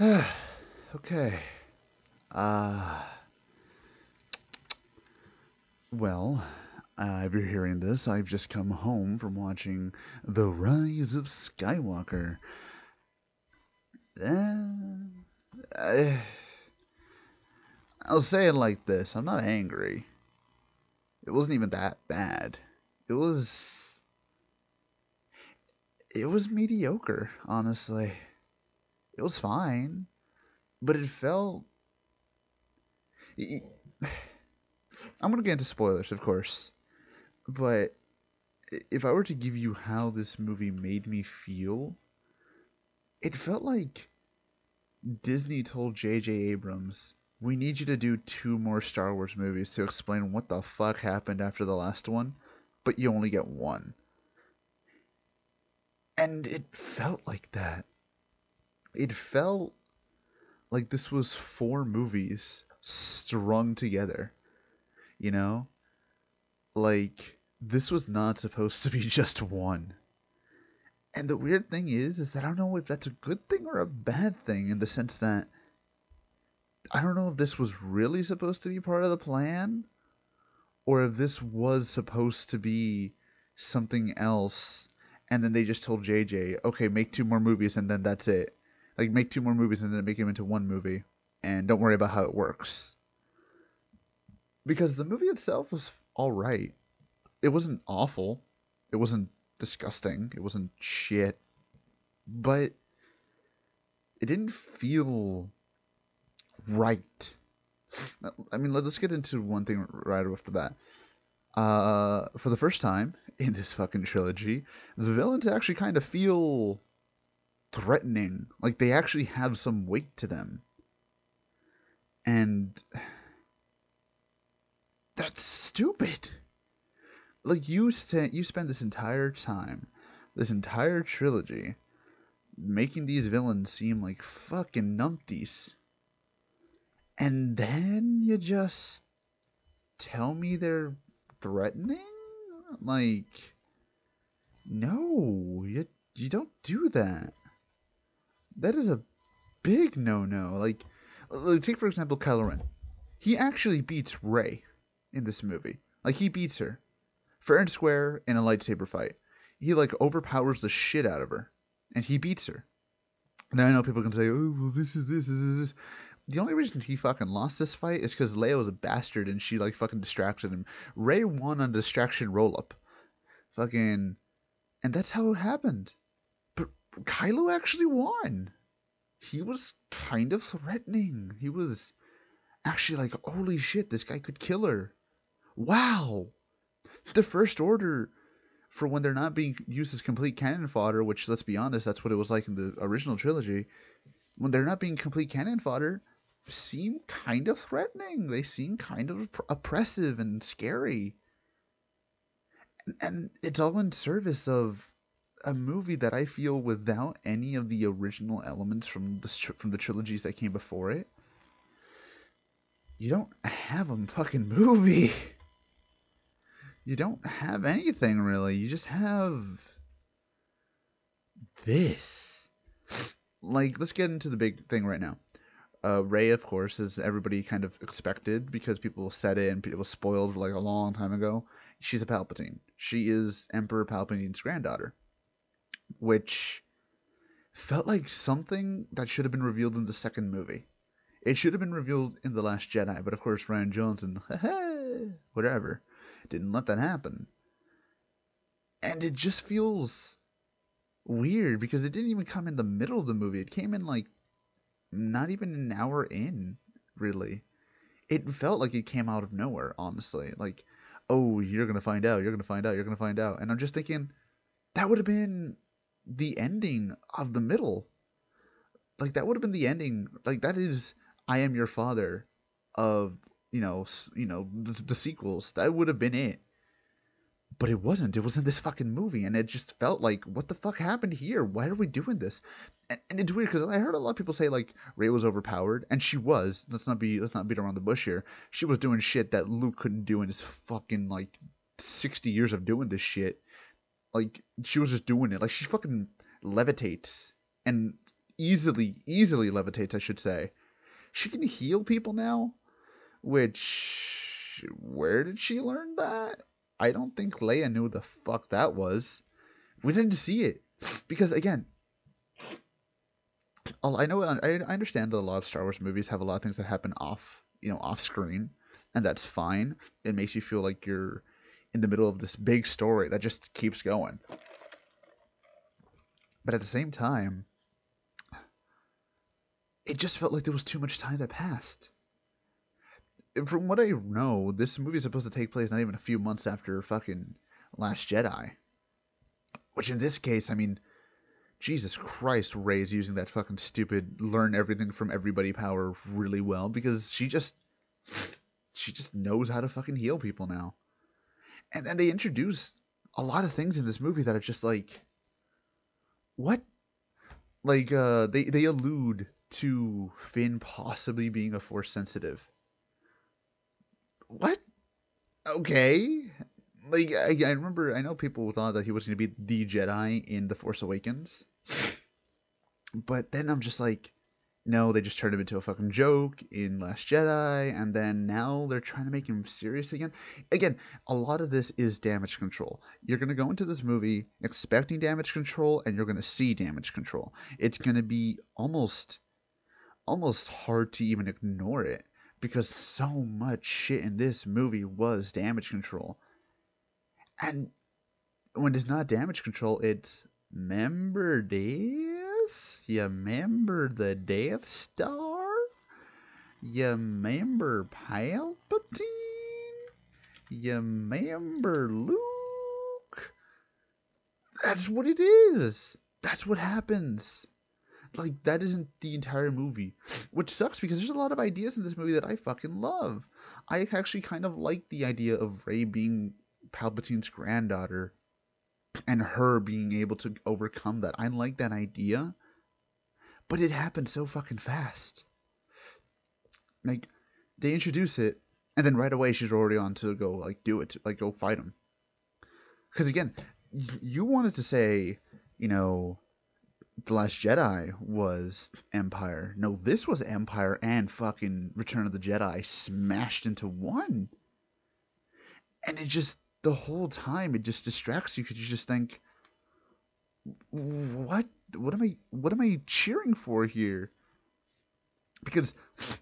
okay. Uh. Well, uh, if you're hearing this, I've just come home from watching The Rise of Skywalker. Uh, I, I'll say it like this I'm not angry. It wasn't even that bad. It was. It was mediocre, honestly. It was fine. But it felt. I'm to get into spoilers, of course. But if I were to give you how this movie made me feel, it felt like Disney told J.J. Abrams, we need you to do two more Star Wars movies to explain what the fuck happened after the last one, but you only get one. And it felt like that. It felt like this was four movies strung together. You know? Like, this was not supposed to be just one. And the weird thing is, is that I don't know if that's a good thing or a bad thing in the sense that I don't know if this was really supposed to be part of the plan or if this was supposed to be something else and then they just told JJ, okay, make two more movies and then that's it. Like make two more movies and then make them into one movie and don't worry about how it works. Because the movie itself was all right. It wasn't awful. It wasn't disgusting. It wasn't shit. But it didn't feel right. I mean, let's get into one thing right off the bat. Uh, for the first time in this fucking trilogy, the villains actually kind of feel threatening. Like they actually have some weight to them. And that's stupid. Like you st- you spend this entire time, this entire trilogy, making these villains seem like fucking numpties. And then you just tell me they're threatening? Like no, you you don't do that. That is a big no-no. Like, like take for example Kylo Ren. He actually beats Rey in this movie. Like he beats her fair and square in a lightsaber fight. He like overpowers the shit out of her, and he beats her. Now I know people can say, "Oh, well, this is this, this is this." The only reason he fucking lost this fight is because Leia was a bastard and she like fucking distracted him. Rey won on distraction roll up, fucking, and that's how it happened. Kylo actually won. He was kind of threatening. He was actually like, "Holy shit, this guy could kill her." Wow the First Order, for when they're not being used as complete cannon fodder, which let's be honest, that's what it was like in the original trilogy. When they're not being complete cannon fodder, seem kind of threatening. They seem kind of oppressive and scary. And, and it's all in service of a movie that I feel without any of the original elements from the from the trilogies that came before it. You don't have a fucking movie you don't have anything really. You just have this. Like, let's get into the big thing right now. Uh, Rey, of course, is everybody kind of expected because people said it and it was spoiled like a long time ago. She's a Palpatine. She is Emperor Palpatine's granddaughter, which felt like something that should have been revealed in the second movie. It should have been revealed in The Last Jedi, but of course Rian Johnson, whatever, didn't let that happen. And it just feels weird because it didn't even come in the middle of the movie. It came in like not even an hour in, really. It felt like it came out of nowhere, honestly. Like, oh, you're going to find out, you're going to find out, you're going to find out. And I'm just thinking, that would have been the ending of the middle. Like, that would have been the ending. Like, that is I Am Your Father of you know, you know, the, the sequels. That would have been it. But it wasn't. It was in this fucking movie, and it just felt like, what the fuck happened here? Why are we doing this? And, and it's weird because I heard a lot of people say like Rey was overpowered, and she was. Let's not be let's not beat around the bush here. She was doing shit that Luke couldn't do in his fucking like sixty years of doing this shit. Like she was just doing it. Like she fucking levitates and easily, easily levitates, I should say. She can heal people now, which where did she learn that? I don't think Leia knew the fuck that was. We didn't see it because again, I know I understand that a lot of Star Wars movies have a lot of things that happen off, you know, off screen, and that's fine. It makes you feel like you're in the middle of this big story that just keeps going. But at the same time, it just felt like there was too much time that passed. And From what I know, this movie is supposed to take place not even a few months after fucking Last Jedi. Which in this case, I mean, Jesus Christ, Rey's using that fucking stupid learn everything from everybody power really well because she just she just knows how to fucking heal people now. And they introduce a lot of things in this movie that are just like what? Like uh they they allude to Finn possibly being a force sensitive. What? Okay. Like I, I remember I know people thought that he was going to be the Jedi in The Force Awakens. But then I'm just like no, they just turned him into a fucking joke in Last Jedi, and then now they're trying to make him serious again. Again, a lot of this is damage control. You're gonna go into this movie expecting damage control, and you're gonna see damage control. It's gonna be almost, almost hard to even ignore it because so much shit in this movie was damage control. And when it's not damage control, it's member You remember the Death Star? You remember Palpatine? You remember Luke? That's what it is. That's what happens. Like, that isn't the entire movie. Which sucks because there's a lot of ideas in this movie that I fucking love. I actually kind of like the idea of Rey being Palpatine's granddaughter and her being able to overcome that. I like that idea. But it happened so fucking fast. Like, they introduce it, and then right away she's already on to go, like, do it, like, go fight him. Because again, you wanted to say, you know, The Last Jedi was Empire. No, this was Empire and fucking Return of the Jedi smashed into one. And it just, the whole time, it just distracts you because you just think, what what am I what am I cheering for here? Because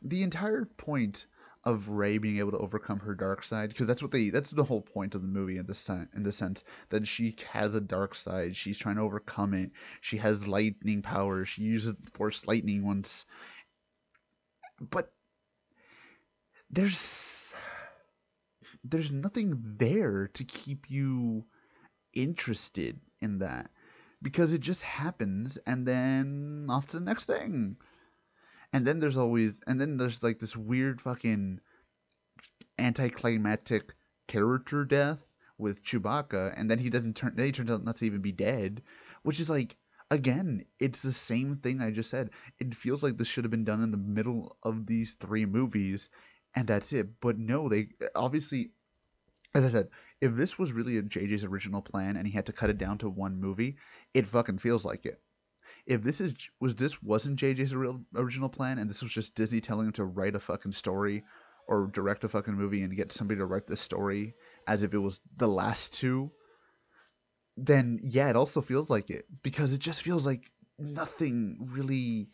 the entire point of Rey being able to overcome her dark side, because that's what they that's the whole point of the movie in this time in the sense that she has a dark side. She's trying to overcome it. She has lightning power. She uses force lightning once. But there's there's nothing there to keep you interested in that because it just happens and then off to the next thing. And then there's always and then there's like this weird fucking anticlimactic character death with Chewbacca and then he doesn't turn then he turns out not to even be dead, which is like again, it's the same thing I just said. It feels like this should have been done in the middle of these three movies and that's it. But no, they obviously as I said, if this was really a JJ's original plan and he had to cut it down to one movie, it fucking feels like it. If this is was this wasn't JJ's real original plan and this was just Disney telling him to write a fucking story or direct a fucking movie and get somebody to write the story as if it was the last two, then yeah, it also feels like it because it just feels like nothing really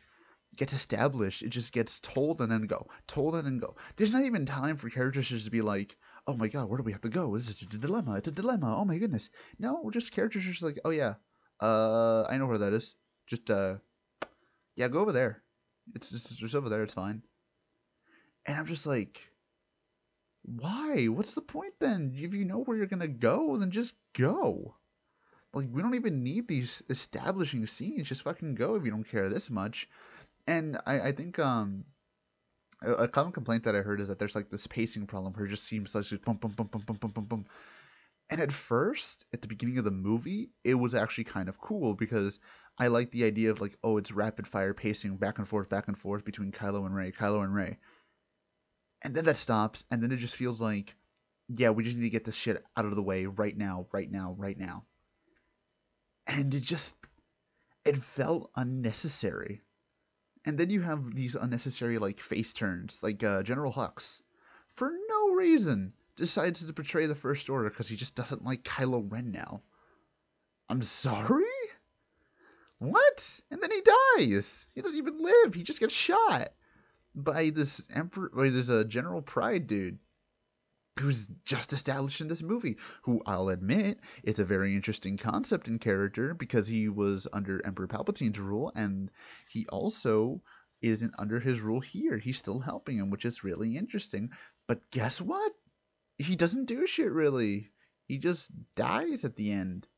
gets established. It just gets told and then go, told and then go. There's not even time for characters to be like, oh my god, where do we have to go? This is a dilemma. It's a dilemma. Oh my goodness. No, we're just characters just like, oh yeah, uh, I know where that is. Just uh, yeah, go over there. It's just, just over there. It's fine. And I'm just like, why? What's the point then? If you know where you're gonna go, then just go. Like we don't even need these establishing scenes. Just fucking go if you don't care this much. And I, I think um a, common complaint that I heard is that there's like this pacing problem where it just seems like just boom, boom, boom, boom, boom, boom, boom, boom. And at first, at the beginning of the movie, it was actually kind of cool because I like the idea of like, oh, it's rapid fire pacing back and forth, back and forth between Kylo and Rey, Kylo and Rey. And then that stops, and then it just feels like, yeah, we just need to get this shit out of the way right now, right now, right now. And it just, it felt unnecessary And then you have these unnecessary like face turns, like uh, General Hux, for no reason decides to portray the First Order because he just doesn't like Kylo Ren now. I'm sorry? What? And then he dies. He doesn't even live. He just gets shot by this emperor, by this uh, General Pryde dude who's just established in this movie, who I'll admit it's a very interesting concept and character because he was under Emperor Palpatine's rule and he also isn't under his rule here. He's still helping him, which is really interesting. But guess what? He doesn't do shit really. He just dies at the end.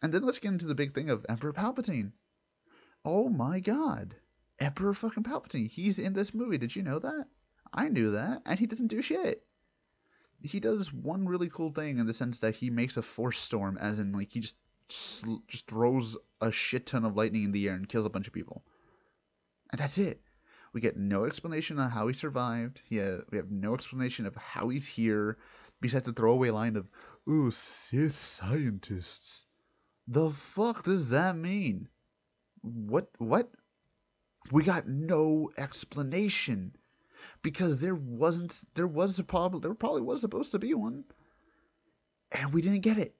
And then let's get into the big thing of Emperor Palpatine. Oh my god. Emperor fucking Palpatine. He's in this movie. Did you know that? I knew that. And he doesn't do shit he does one really cool thing in the sense that he makes a force storm, as in like he just just throws a shit ton of lightning in the air and kills a bunch of people, and that's it. We get no explanation on how he survived. Yeah, uh, we have no explanation of how he's here, besides the throwaway line of "Ooh, Sith scientists." The fuck does that mean? What? What? We got no explanation because there wasn't there was a problem there probably was supposed to be one. And we didn't get it.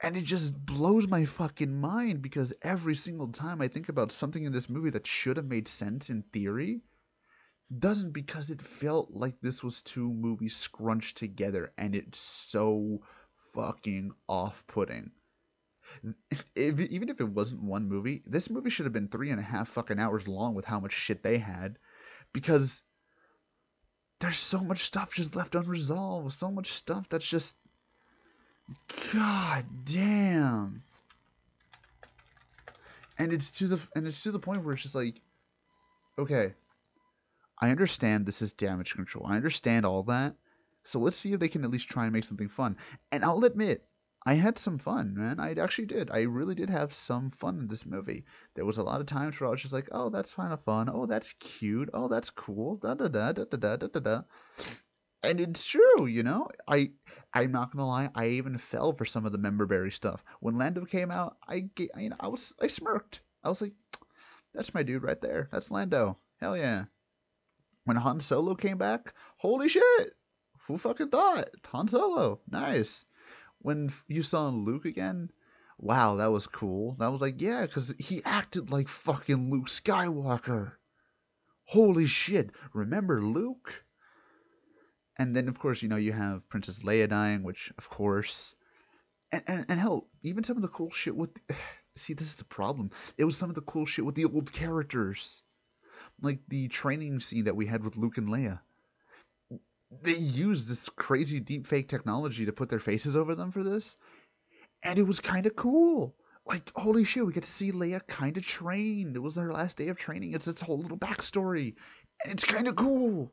And it just blows my fucking mind because every single time I think about something in this movie that should have made sense in theory doesn't because it felt like this was two movies scrunched together and it's so fucking off-putting. If, even if it wasn't one movie this movie should have been three and a half fucking hours long with how much shit they had because there's so much stuff just left unresolved. So much stuff that's just. God damn. And it's to the and it's to the point where it's just like, okay, I understand this is damage control. I understand all that. So let's see if they can at least try and make something fun. And I'll admit, I had some fun, man. I actually did. I really did have some fun in this movie. There was a lot of times where I was just like, "Oh, that's kind of fun. Oh, that's cute. Oh, that's cool." Da da da da da da da da. And it's true, you know. I I'm not gonna lie. I even fell for some of the memberberry stuff. When Lando came out, I you know I was I smirked. I was like, "That's my dude right there. That's Lando. Hell yeah." When Han Solo came back, holy shit! Who fucking thought? Han Solo. Nice when you saw Luke again, wow, that was cool. That was like, yeah, because he acted like fucking Luke Skywalker. Holy shit. Remember Luke? And then, of course, you know, you have Princess Leia dying, which, of course. And, and, and hell, even some of the cool shit with. See, this is the problem. It was some of the cool shit with the old characters. Like the training scene that we had with Luke and Leia they used this crazy deep fake technology to put their faces over them for this, and it was kind of cool. Like holy shit, we get to see Leia kind of trained. It was her last day of training. It's its whole little backstory, and it's kind of cool.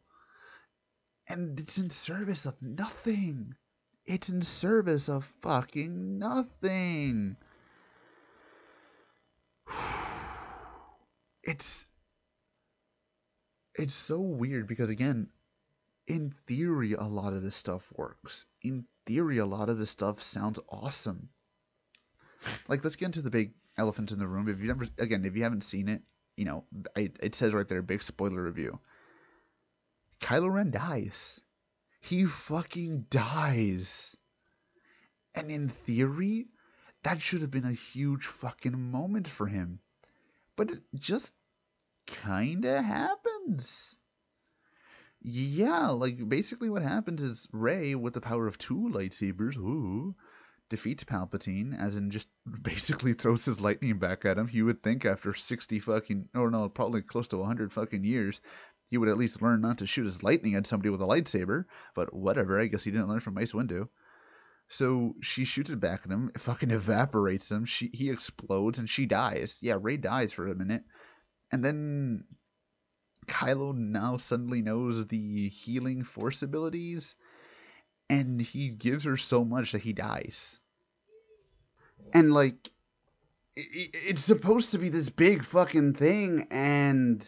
And it's in service of nothing. It's in service of fucking nothing. It's it's so weird because again, in theory, a lot of this stuff works. In theory, a lot of this stuff sounds awesome. Like, let's get into the big elephant in the room. If you never, again, if you haven't seen it, you know, I, it says right there, big spoiler review. Kylo Ren dies. He fucking dies. And in theory, that should have been a huge fucking moment for him. But it just kinda happens. Yeah, like basically what happens is Rey, with the power of two lightsabers, ooh, defeats Palpatine, as in just basically throws his lightning back at him. You would think after 60 fucking, or no, probably close to 100 fucking years, he would at least learn not to shoot his lightning at somebody with a lightsaber. But whatever, I guess he didn't learn from Mace Windu. So she shoots it back at him, fucking evaporates him. She he explodes and she dies. Yeah, Rey dies for a minute, and then Kylo now suddenly knows the healing force abilities, and he gives her so much that he dies. And like, it's supposed to be this big fucking thing, and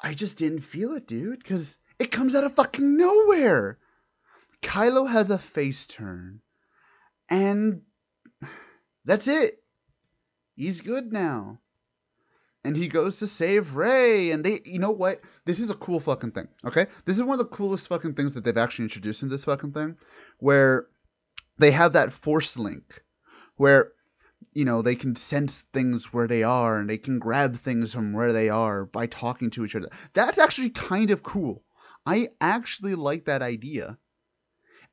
I just didn't feel it, dude, because it comes out of fucking nowhere. Kylo has a face turn, and that's it. He's good now. And he goes to save Rey, and they, you know what? This is a cool fucking thing. Okay, this is one of the coolest fucking things that they've actually introduced in this fucking thing, where they have that force link, where you know they can sense things where they are, and they can grab things from where they are by talking to each other. That's actually kind of cool. I actually like that idea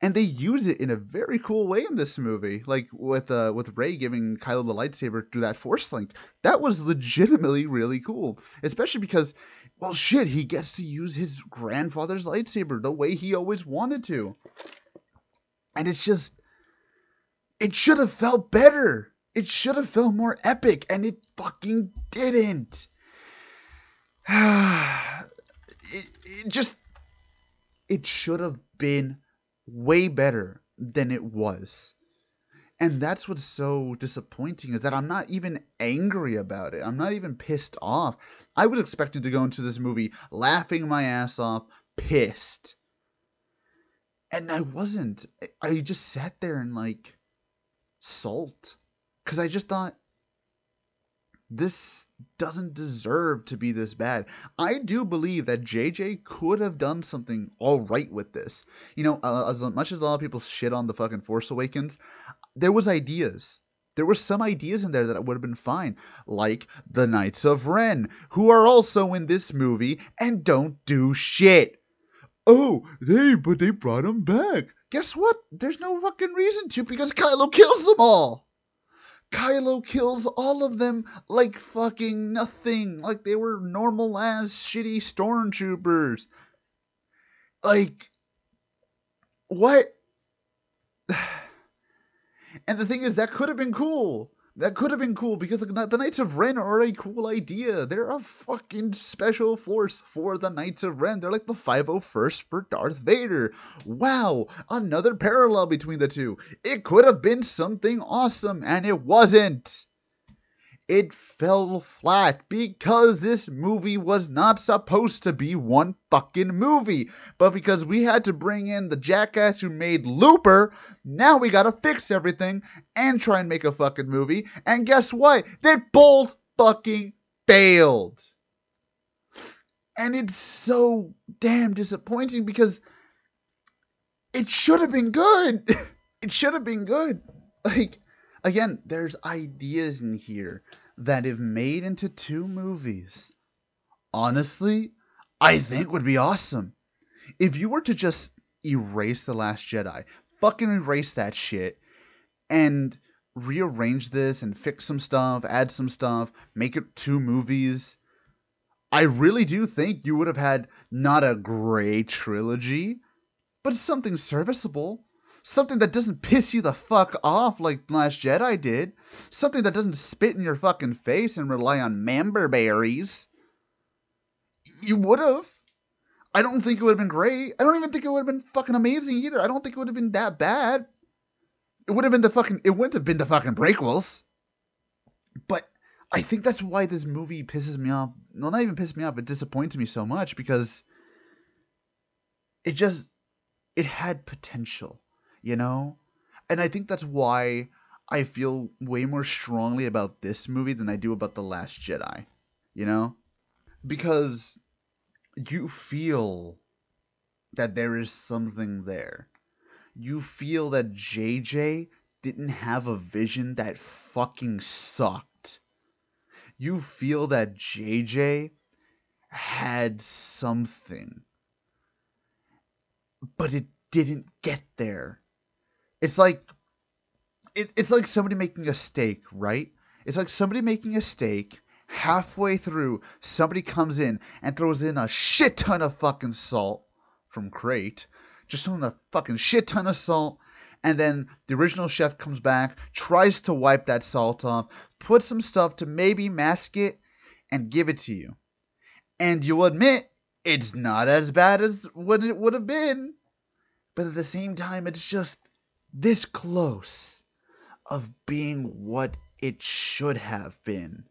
and they use it in a very cool way in this movie, like with uh, with Rey giving Kylo the lightsaber through that Force link. That was legitimately really cool, especially because, well, shit, he gets to use his grandfather's lightsaber the way he always wanted to, and it's just, it should have felt better. It should have felt more epic, and it fucking didn't. it, it just, it should have been way better than it was. And that's what's so disappointing is that I'm not even angry about it. I'm not even pissed off. I was expecting to go into this movie laughing my ass off, pissed. And I wasn't. I just sat there and like salt. Because I just thought, this doesn't deserve to be this bad. I do believe that JJ could have done something all right with this. You know, uh, as much as a lot of people shit on the fucking Force Awakens, there was ideas. There were some ideas in there that would have been fine, like the Knights of Ren, who are also in this movie and don't do shit. Oh, they but they brought them back. Guess what? There's no fucking reason to because Kylo kills them all. Kylo kills all of them like fucking nothing. Like they were normal ass shitty stormtroopers. Like what? And the thing is, that could have been cool. That could have been cool because the, Knights of Ren are a cool idea. They're a fucking special force for the Knights of Ren. They're like the 501st for Darth Vader. Wow, another parallel between the two. It could have been something awesome, and it wasn't it fell flat because this movie was not supposed to be one fucking movie. But because we had to bring in the jackass who made Looper, now we gotta fix everything and try and make a fucking movie. And guess what? They both fucking failed. And it's so damn disappointing because it should have been good. it should have been good. Like, again, there's ideas in here that if made into two movies, honestly, I think would be awesome. If you were to just erase The Last Jedi, fucking erase that shit, and rearrange this and fix some stuff, add some stuff, make it two movies, I really do think you would have had not a great trilogy, but something serviceable something that doesn't piss you the fuck off like Last Jedi did, something that doesn't spit in your fucking face and rely on member berries. You would have. I don't think it would have been great. I don't even think it would have been fucking amazing either. I don't think it would have been that bad. It would have been the fucking. It wouldn't have been the fucking prequels. But I think that's why this movie pisses me off. Well, not even pisses me off. It disappoints me so much because it just it had potential you know? And I think that's why I feel way more strongly about this movie than I do about The Last Jedi, you know? Because you feel that there is something there. You feel that JJ didn't have a vision that fucking sucked. You feel that JJ had something, but it didn't get there it's like it, it's like somebody making a steak, right? It's like somebody making a steak. Halfway through, somebody comes in and throws in a shit ton of fucking salt from crate, just throwing a fucking shit ton of salt. And then the original chef comes back, tries to wipe that salt off, put some stuff to maybe mask it, and give it to you. And you'll admit it's not as bad as what it would have been. But at the same time, it's just this close of being what it should have been.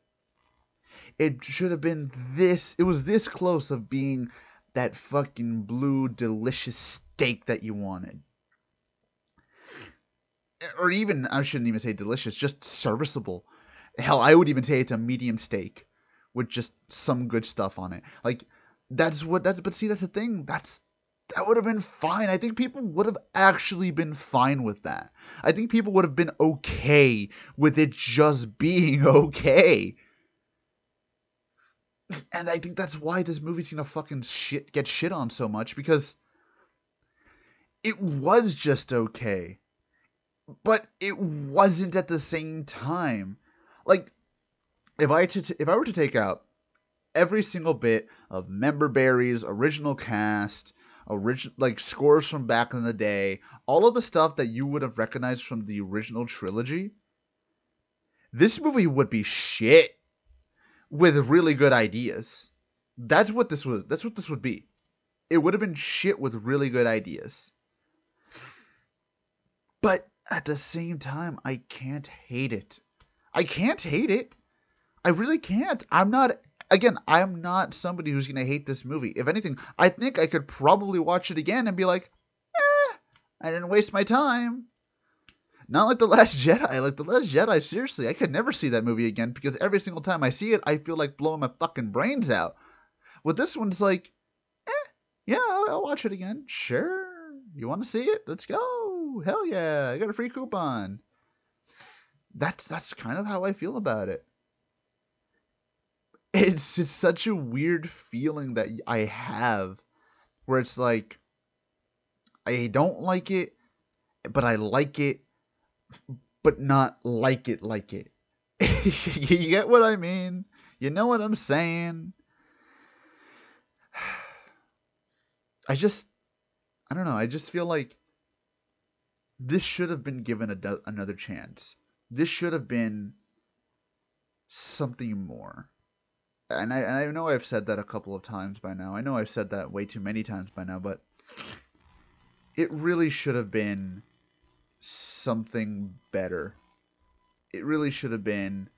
It should have been this, it was this close of being that fucking blue, delicious steak that you wanted. Or even, I shouldn't even say delicious, just serviceable. Hell, I would even say it's a medium steak with just some good stuff on it. Like that's what that's but see that's the thing. That's that would have been fine. I think people would have actually been fine with that. I think people would have been okay with it just being okay. And I think that's why this movie's gonna fucking shit get shit on so much because it was just okay. But it wasn't at the same time. Like if I to, if I were to take out every single bit of member berries, original cast, original like scores from back in the day, all of the stuff that you would have recognized from the original trilogy, this movie would be shit with really good ideas. That's what this was. That's what this would be. It would have been shit with really good ideas. But at the same time, I can't hate it. I can't hate it. I really can't. I'm not again, I'm not somebody who's going to hate this movie. If anything, I think I could probably watch it again and be like, eh, I didn't waste my time. Not like The Last Jedi. Like The Last Jedi, seriously, I could never see that movie again because every single time I see it, I feel like blowing my fucking brains out. With this one, it's like, eh, yeah, I'll, I'll watch it again. Sure. You want to see it? Let's go. Hell yeah. I got a free coupon. That's that's kind of how I feel about it it's it's such a weird feeling that I have where it's like I don't like it but I like it but not like it like it. you get what I mean? You know what I'm saying? I just I don't know, I just feel like this should have been given a, another chance. This should have been something more and I, and I know I've said that a couple of times by now. I know I've said that way too many times by now, but it really should have been something better. It really should have been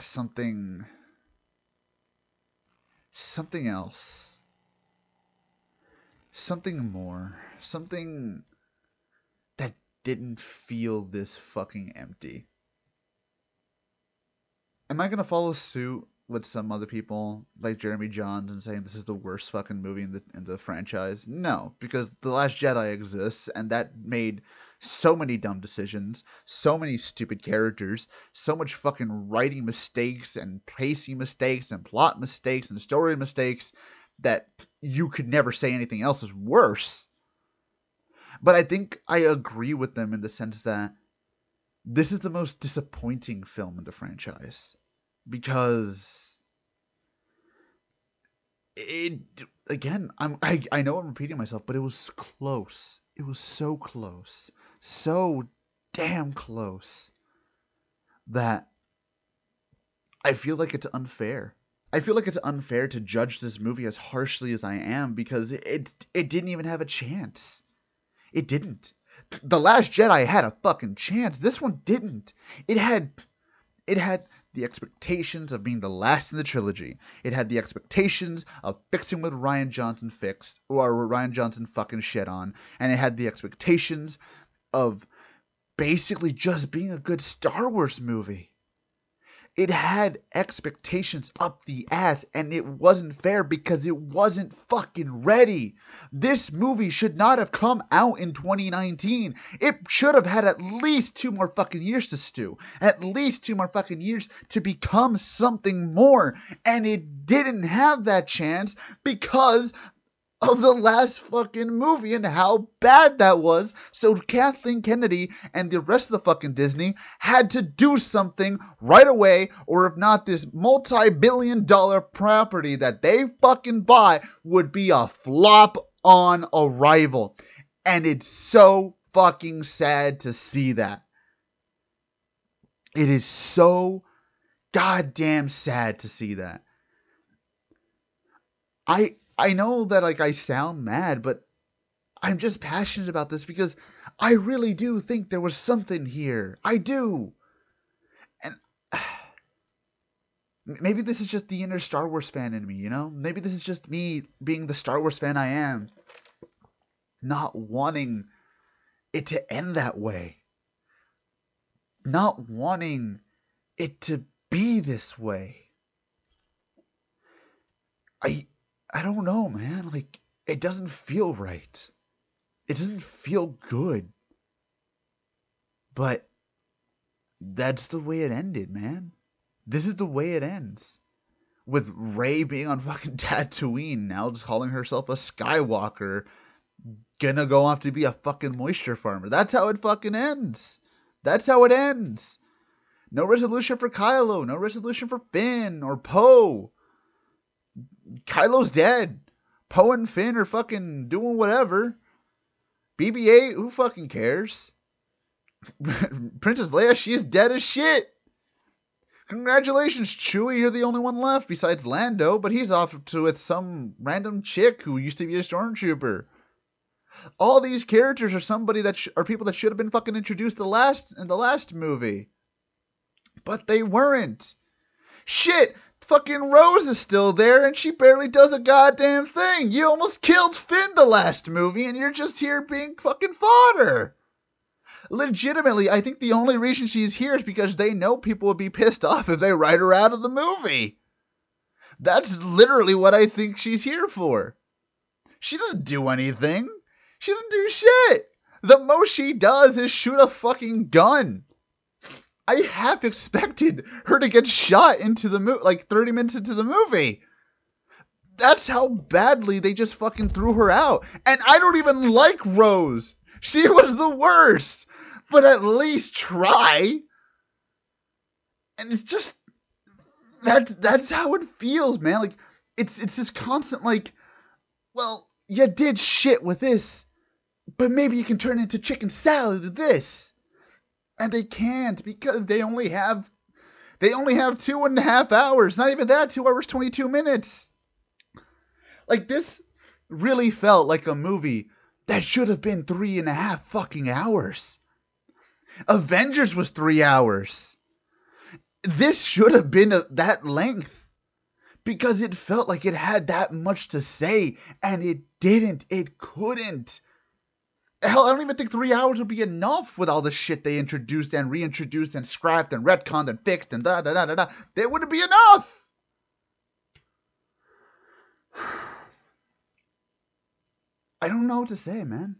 something something else. Something more. Something that didn't feel this fucking empty am I gonna follow suit with some other people like Jeremy Jahns and saying this is the worst fucking movie in the in the franchise? No, because The Last Jedi exists and that made so many dumb decisions, so many stupid characters, so much fucking writing mistakes and pacing mistakes and plot mistakes and story mistakes that you could never say anything else is worse. But I think I agree with them in the sense that this is the most disappointing film in the franchise because it again I'm I, I know I'm repeating myself but it was close. It was so close. So damn close that I feel like it's unfair. I feel like it's unfair to judge this movie as harshly as I am because it it, it didn't even have a chance. It didn't. The last jedi had a fucking chance. This one didn't. It had it had the expectations of being the last in the trilogy. It had the expectations of fixing what Rian Johnson fixed, or Rian Johnson fucking shit on, and it had the expectations of basically just being a good Star Wars movie. It had expectations up the ass, and it wasn't fair because it wasn't fucking ready. This movie should not have come out in 2019. It should have had at least two more fucking years to stew, at least two more fucking years to become something more. And it didn't have that chance because of the last fucking movie and how bad that was. So Kathleen Kennedy and the rest of the fucking Disney had to do something right away, or if not, this multi billion dollar property that they fucking buy would be a flop on arrival. And it's so fucking sad to see that. It is so goddamn sad to see that. I I know that like I sound mad, but I'm just passionate about this because I really do think there was something here. I do. And maybe this is just the inner Star Wars fan in me, you know? Maybe this is just me being the Star Wars fan I am. Not wanting it to end that way. Not wanting it to be this way. I I don't know, man. Like it doesn't feel right. It doesn't feel good. But that's the way it ended, man. This is the way it ends. With Rey being on fucking Tatooine now, just calling herself a Skywalker, gonna go off to be a fucking moisture farmer. That's how it fucking ends. That's how it ends. No resolution for Kylo, no resolution for Finn or Poe. Kylo's dead. Poe and Finn are fucking doing whatever. BB 8, who fucking cares? Princess Leia, she's dead as shit. Congratulations, Chewie, you're the only one left besides Lando, but he's off to with some random chick who used to be a stormtrooper. All these characters are somebody that sh- are people that should have been fucking introduced the last in the last movie, but they weren't. Shit, fucking Rose is still there and she barely does a goddamn thing. You almost killed Finn the last movie and you're just here being fucking fodder. Legitimately, I think the only reason she's here is because they know people would be pissed off if they write her out of the movie. That's literally what I think she's here for. She doesn't do anything. She doesn't do shit. The most she does is shoot a fucking gun. I half expected her to get shot into the movie, like 30 minutes into the movie. That's how badly they just fucking threw her out. And I don't even like Rose. She was the worst. But at least try. And it's just that that's how it feels, man. Like it's it's this constant like, well, you did shit with this, but maybe you can turn it into chicken salad with this and they can't because they only have they only have two and a half hours. Not even that, two hours twenty two minutes. Like this really felt like a movie that should have been three and a half fucking hours. Avengers was three hours. This should have been a, that length because it felt like it had that much to say and it didn't. It couldn't. Hell, I don't even think three hours would be enough with all the shit they introduced and reintroduced and scrapped and retconned and fixed and da da da da da. It wouldn't be enough. I don't know what to say, man.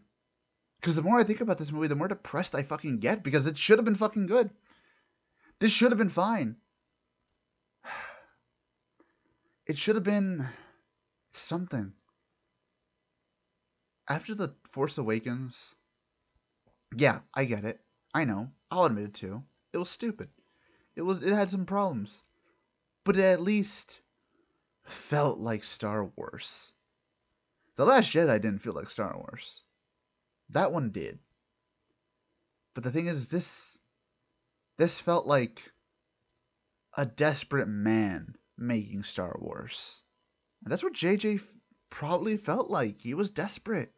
Because the more I think about this movie, the more depressed I fucking get because it should have been fucking good. This should have been fine. It should have been something after the Force Awakens, yeah, I get it. I know. I'll admit it too. It was stupid. It was it had some problems. But it at least felt like Star Wars. The Last Jedi didn't feel like Star Wars. That one did. But the thing is this this felt like a desperate man making Star Wars. And that's what JJ probably felt like. He was desperate.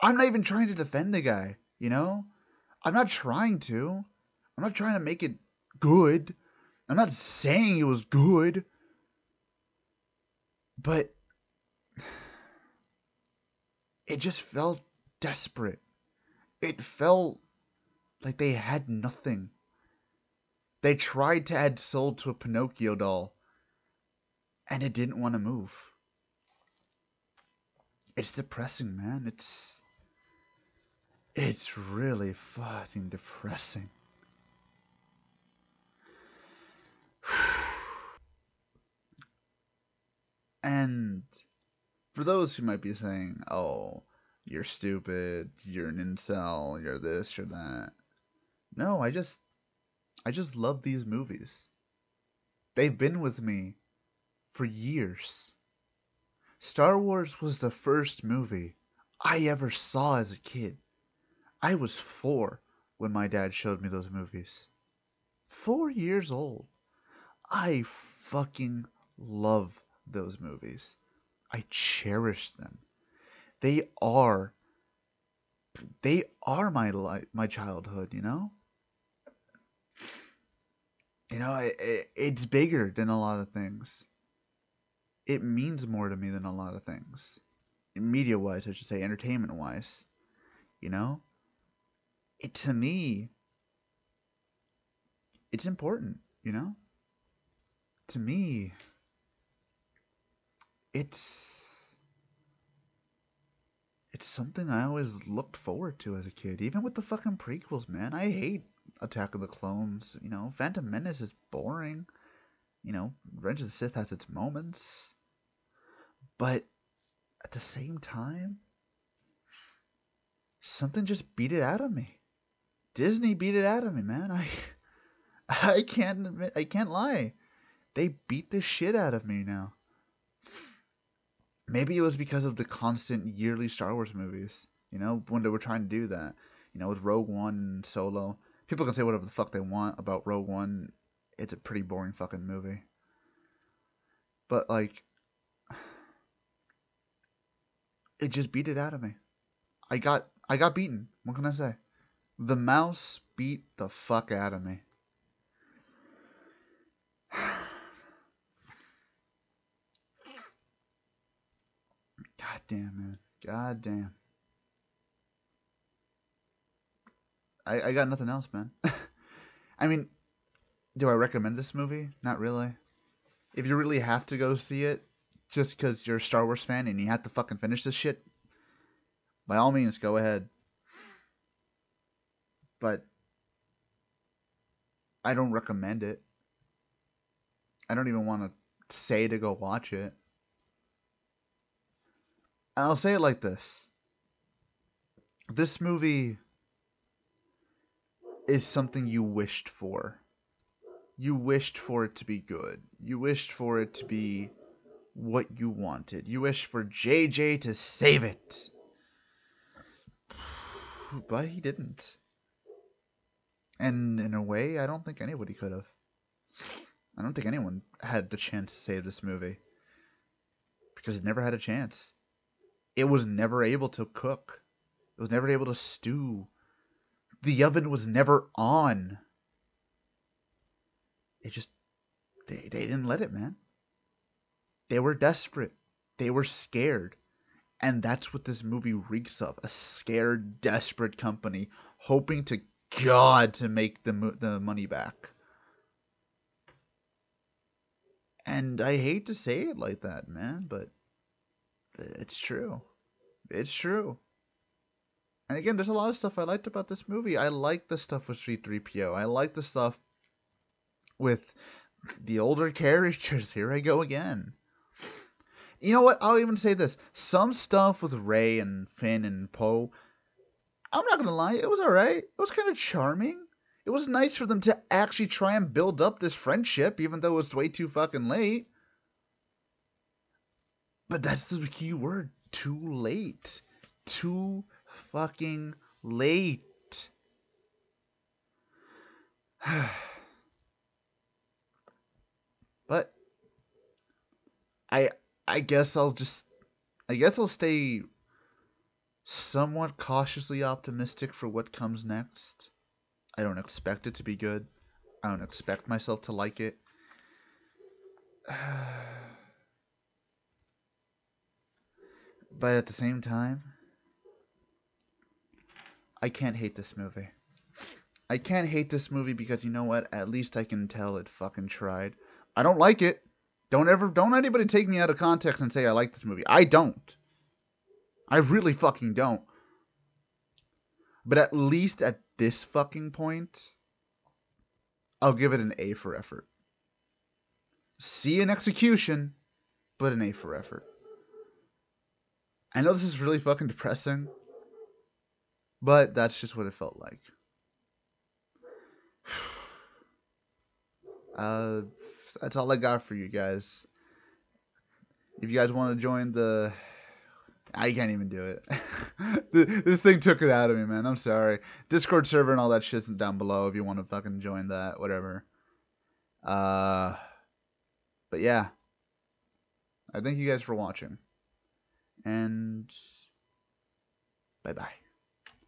I'm not even trying to defend the guy, you know? I'm not trying to. I'm not trying to make it good. I'm not saying it was good. But it just felt desperate. It felt like they had nothing. They tried to add soul to a Pinocchio doll, and it didn't want to move. It's depressing, man. It's it's really fucking depressing. and for those who might be saying, oh, you're stupid, you're an incel, you're this, you're that. No, I just I just love these movies. They've been with me for years. Star Wars was the first movie I ever saw as a kid. I was four when my dad showed me those movies. Four years old. I fucking love those movies. I cherish them. They are they are my life, my childhood, you know? You know, it, it, it's bigger than a lot of things. It means more to me than a lot of things. Media wise, I should say, entertainment wise. You know? It to me it's important, you know? To me, it's it's something I always looked forward to as a kid, even with the fucking prequels, man. I hate Attack of the Clones, you know. Phantom Menace is boring. You know, Revenge of the Sith has its moments. But at the same time, something just beat it out of me. Disney beat it out of me, man. I I can't admit, I can't lie. They beat the shit out of me now. Maybe it was because of the constant yearly Star Wars movies. You know, when they were trying to do that. You know, with Rogue One and Solo. People can say whatever the fuck they want about Rogue One. It's a pretty boring fucking movie. But like it just beat it out of me. I got I got beaten. What can I say? The mouse beat the fuck out of me. God damn, man. God damn. I, I got nothing else, man. I mean, do I recommend this movie? Not really. If you really have to go see it, just because you're a Star Wars fan and you have to fucking finish this shit, by all means, go ahead. But I don't recommend it. I don't even want to say to go watch it. I'll say it like this. This movie is something you wished for. You wished for it to be good. You wished for it to be what you wanted. You wished for JJ to save it. But he didn't. And in a way, I don't think anybody could have. I don't think anyone had the chance to save this movie. Because it never had a chance. It was never able to cook. It was never able to stew. The oven was never on. It just they, they didn't let it, man. They were desperate. They were scared. And that's what this movie reeks of a scared, desperate company hoping to God to make the, the money back. And I hate to say it like that, man, but it's true. It's true. And again, there's a lot of stuff I liked about this movie. I like the stuff with C3PO. I like the stuff with the older characters. Here I go again. You know what? I'll even say this. Some stuff with Rey and Finn and Poe, I'm not gonna lie, it was alright. It was kind of charming. It was nice for them to actually try and build up this friendship, even though it was way too fucking late. But that's the key word. Too late. Too fucking late. but I I guess I'll just I guess I'll stay somewhat cautiously optimistic for what comes next. I don't expect it to be good. I don't expect myself to like it. but at the same time, I can't hate this movie. I can't hate this movie because you know what? At least I can tell it fucking tried. I don't like it. Don't ever, don't anybody take me out of context and say I like this movie. I don't. I really fucking don't. But at least at this fucking point, I'll give it an A for effort. C in execution, but an A for effort. I know this is really fucking depressing, but that's just what it felt like. Uh, that's all I got for you guys. If you guys want to join the I can't even do it. this thing took it out of me, man. I'm sorry. Discord server and all that shit's down below if you want to fucking join that, whatever. Uh but yeah. I thank you guys for watching. And bye bye.